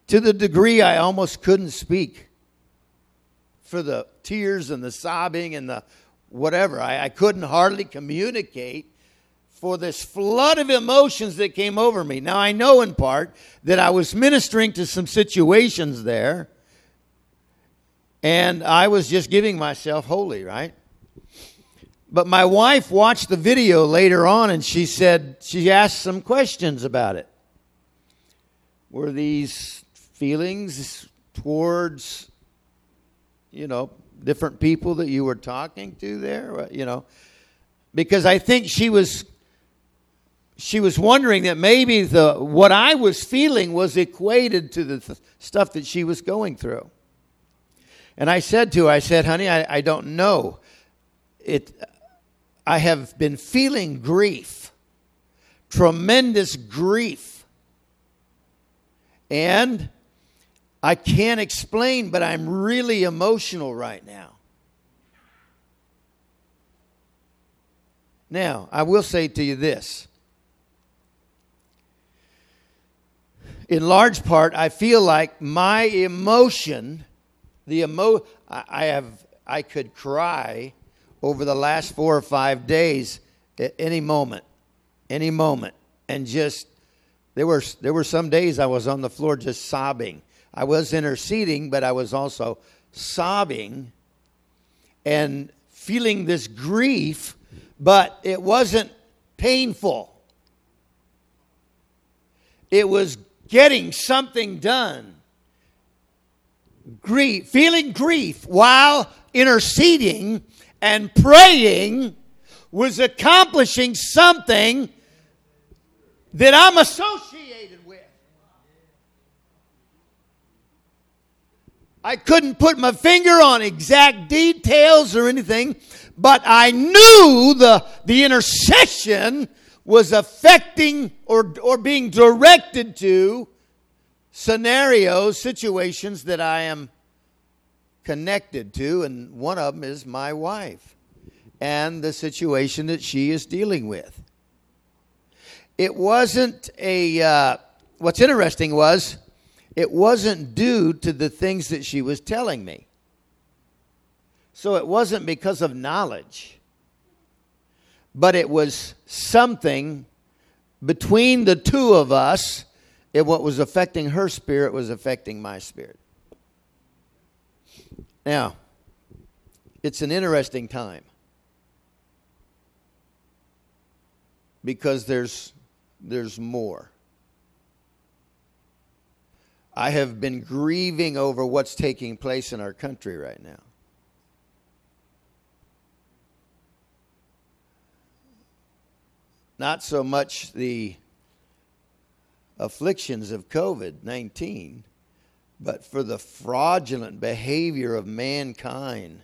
to the degree I almost couldn't speak for the tears and the sobbing and the whatever. I, I couldn't hardly communicate for this flood of emotions that came over me. Now, I know in part that I was ministering to some situations there, and I was just giving myself wholly, right? But my wife watched the video later on and she said, she asked some questions about it. Were these feelings towards, you know, different people that you were talking to there? Uh, you know, because I think she was she was wondering that maybe the what I was feeling was equated to the th- stuff that she was going through. And I said to her, I said, honey, I, I don't know. It I have been feeling grief, tremendous grief. And I can't explain, but I'm really emotional right now. Now, I will say to you this. In large part, I feel like my emotion, the emo I have I could cry over the last 4 or 5 days at any moment. Any moment and just there were there were some days I was on the floor just sobbing. I was interceding, but I was also sobbing and feeling this grief but it wasn't painful. It was getting something done. Grief, feeling grief while interceding and praying was accomplishing something that I'm associated with. I couldn't put my finger on exact details or anything, but I knew the, the intercession was affecting or, or being directed to scenarios, situations that I am connected to, and one of them is my wife and the situation that she is dealing with. It wasn't a, uh, what's interesting was, it wasn't due to the things that she was telling me. So it wasn't because of knowledge, but it was something between the two of us. It, what was affecting her spirit was affecting my spirit. Now, it's an interesting time because there's there's more. I have been grieving over what's taking place in our country right now. not so much the afflictions of COVID 19, but for the fraudulent behavior of mankind.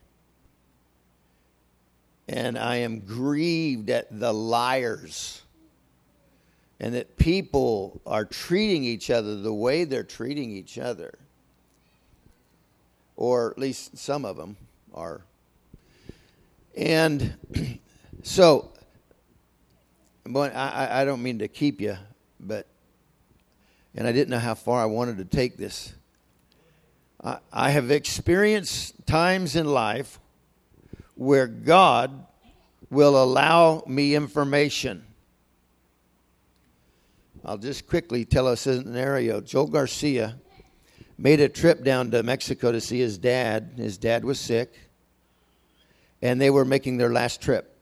And I am grieved at the liars and that people are treating each other the way they're treating each other. Or at least some of them are. And [clears throat] so but I, I don't mean to keep you, but, and I didn't know how far I wanted to take this. I, I have experienced times in life where God will allow me information. I'll just quickly tell us a scenario. Joel Garcia made a trip down to Mexico to see his dad. His dad was sick, and they were making their last trip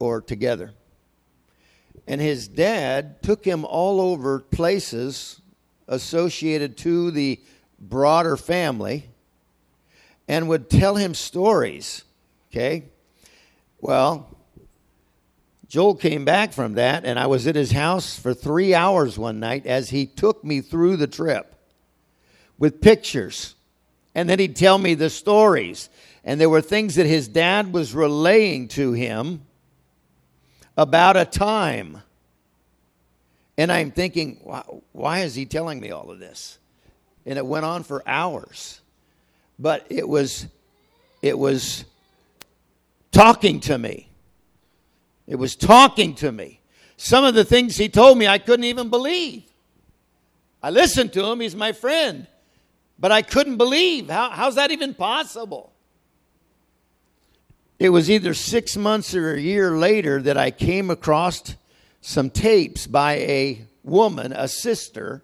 or together. And his dad took him all over places associated to the broader family and would tell him stories. Okay? Well, Joel came back from that, and I was at his house for three hours one night as he took me through the trip with pictures. And then he'd tell me the stories. And there were things that his dad was relaying to him about a time. And I'm thinking, why is he telling me all of this? And it went on for hours. But it was it was talking to me. It was talking to me. Some of the things he told me I couldn't even believe. I listened to him, he's my friend. But I couldn't believe. How, how's that even possible? It was either six months or a year later that I came across some tapes by a woman, a sister,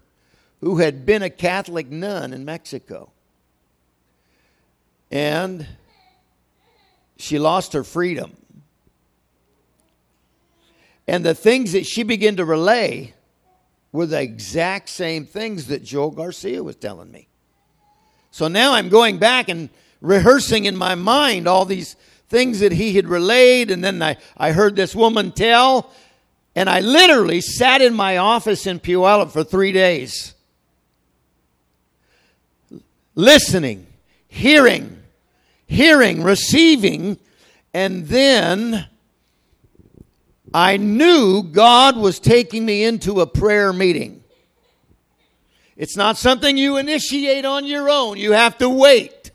who had been a Catholic nun in Mexico. And she lost her freedom. And the things that she began to relay were the exact same things that Joel Garcia was telling me. So now I'm going back and rehearsing in my mind all these things that he had relayed. And then I, I heard this woman tell, and I literally sat in my office in Puyallup for three days, listening, hearing, hearing, receiving, and then I knew God was taking me into a prayer meeting. It's not something you initiate on your own, you have to wait.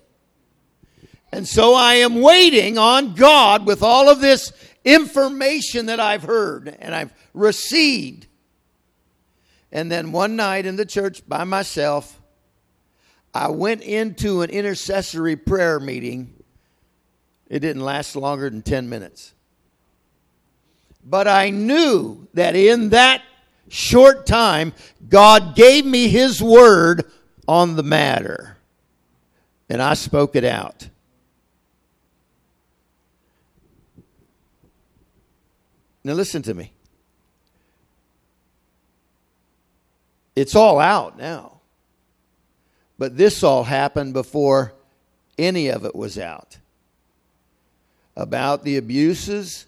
And so I am waiting on God with all of this information that I've heard and I've received. And then one night in the church by myself, I went into an intercessory prayer meeting. It didn't last longer than 10 minutes. But I knew that in that short time, God gave me His word on the matter. And I spoke it out. Now, listen to me. It's all out now. But this all happened before any of it was out. About the abuses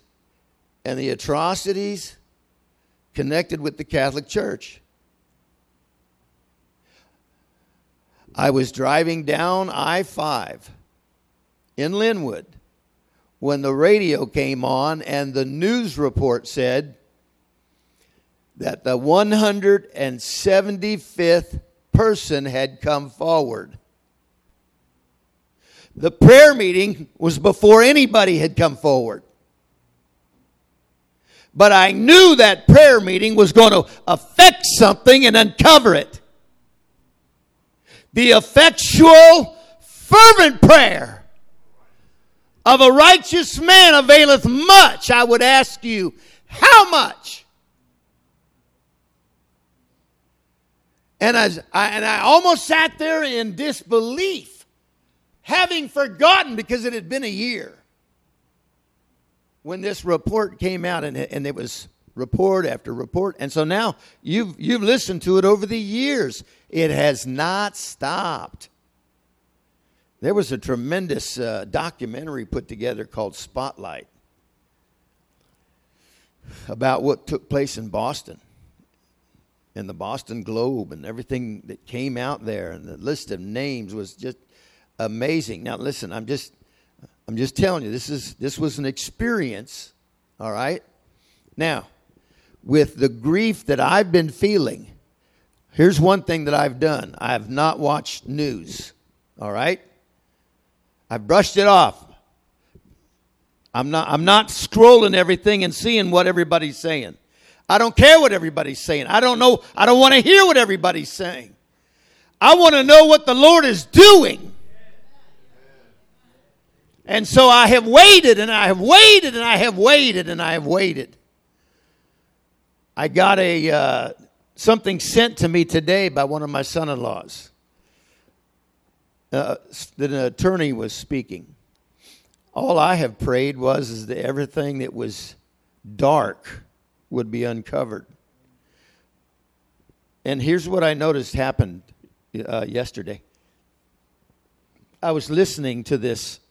and the atrocities connected with the Catholic Church. I was driving down I 5 in Lynnwood when the radio came on and the news report said that the 175th person had come forward. The prayer meeting was before anybody had come forward. But I knew that prayer meeting was going to affect something and uncover it. The effectual, fervent prayer of a righteous man availeth much. I would ask you, how much? And, as I, and I almost sat there in disbelief, having forgotten because it had been a year when this report came out, and it, and it was report after report. And so now you've, you've listened to it over the years. It has not stopped. There was a tremendous uh, documentary put together called Spotlight about what took place in Boston and the Boston Globe and everything that came out there and the list of names was just amazing. Now listen, I'm just I'm just telling you this is this was an experience, all right? Now, with the grief that I've been feeling, here's one thing that I've done. I have not watched news, all right? I've brushed it off. I'm not I'm not scrolling everything and seeing what everybody's saying. I don't care what everybody's saying. I don't know. I don't want to hear what everybody's saying. I want to know what the Lord is doing. And so I have waited and I have waited and I have waited and I have waited. I got a uh, something sent to me today by one of my son-in-laws. Uh, an attorney was speaking. All I have prayed was is that everything that was dark would be uncovered. And here's what I noticed happened uh, yesterday. I was listening to this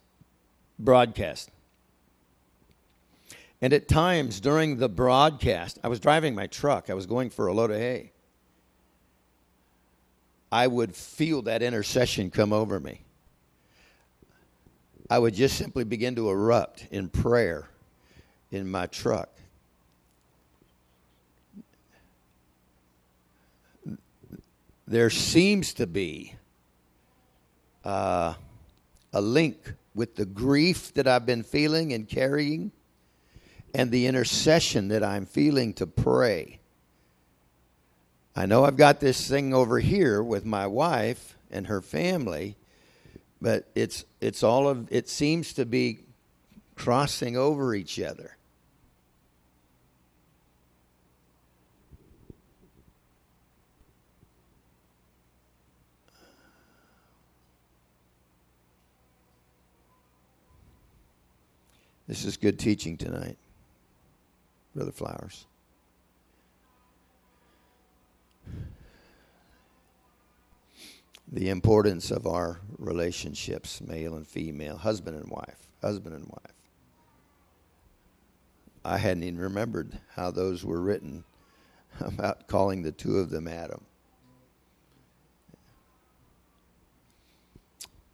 broadcast. And at times during the broadcast, I was driving my truck, I was going for a load of hay. I would feel that intercession come over me. I would just simply begin to erupt in prayer in my truck. there seems to be uh, a link with the grief that I've been feeling and carrying and the intercession that I'm feeling to pray. I know I've got this thing over here with my wife and her family, but it's it's all of it seems to be crossing over each other. This is good teaching tonight, Brother Flowers. The importance of our relationships, male and female, husband and wife, husband and wife. I hadn't even remembered how those were written [laughs] about calling the two of them Adam.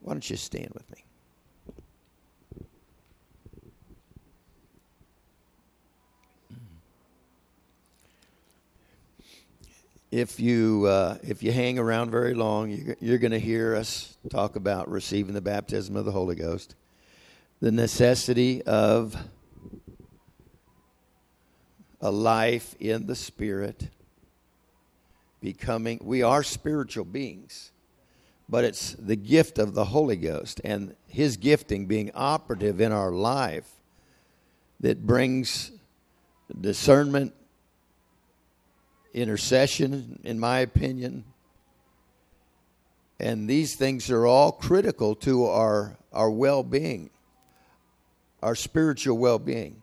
Why don't you stand with me? If you uh, if you hang around very long, you're, you're going to hear us talk about receiving the baptism of the Holy Ghost, the necessity of a life in the Spirit, becoming, we are spiritual beings, but it's the gift of the Holy Ghost and His gifting being operative in our life that brings discernment, intercession, in my opinion. And these things are all critical to our, our well being, our spiritual well being.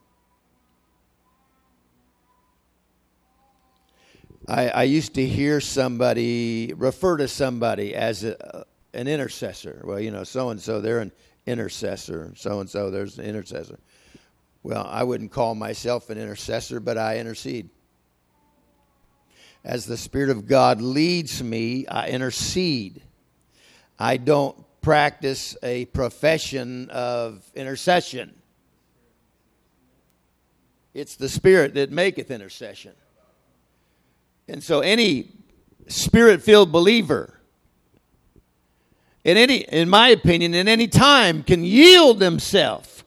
I, I used to hear somebody refer to somebody as a, an intercessor. Well, you know, so and so, they're an intercessor. So and so, there's an intercessor. Well, I wouldn't call myself an intercessor, but I intercede. As the Spirit of God leads me, I intercede. I don't practice a profession of intercession. It's the Spirit that maketh intercession. And so any spirit filled believer, in any, in my opinion, in any time can yield himself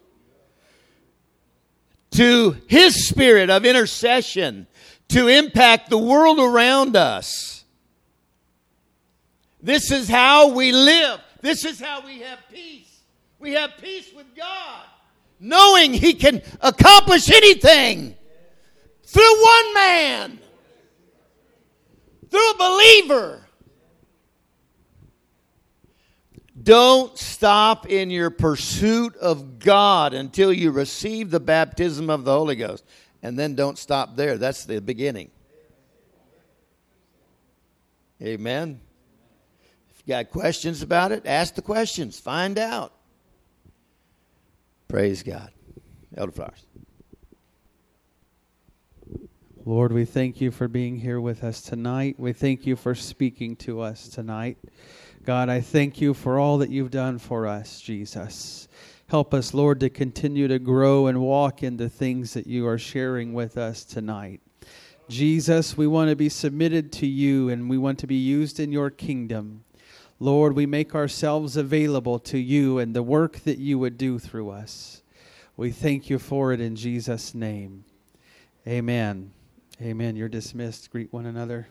to his spirit of intercession to impact the world around us. This is how we live. This is how we have peace. We have peace with God, knowing He can accomplish anything through one man through a believer. Don't stop in your pursuit of God until you receive the baptism of the Holy Ghost. And then don't stop there. That's the beginning. Amen. If you got questions about it, ask the questions. Find out. Praise God. Elder Flowers. Lord, we thank you for being here with us tonight. We thank you for speaking to us tonight. God, I thank you for all that you've done for us, Jesus. Help us, Lord, to continue to grow and walk in the things that you are sharing with us tonight. Jesus, we want to be submitted to you and we want to be used in your kingdom. Lord, we make ourselves available to you and the work that you would do through us. We thank you for it in Jesus' name. Amen. Amen. You're dismissed. Greet one another.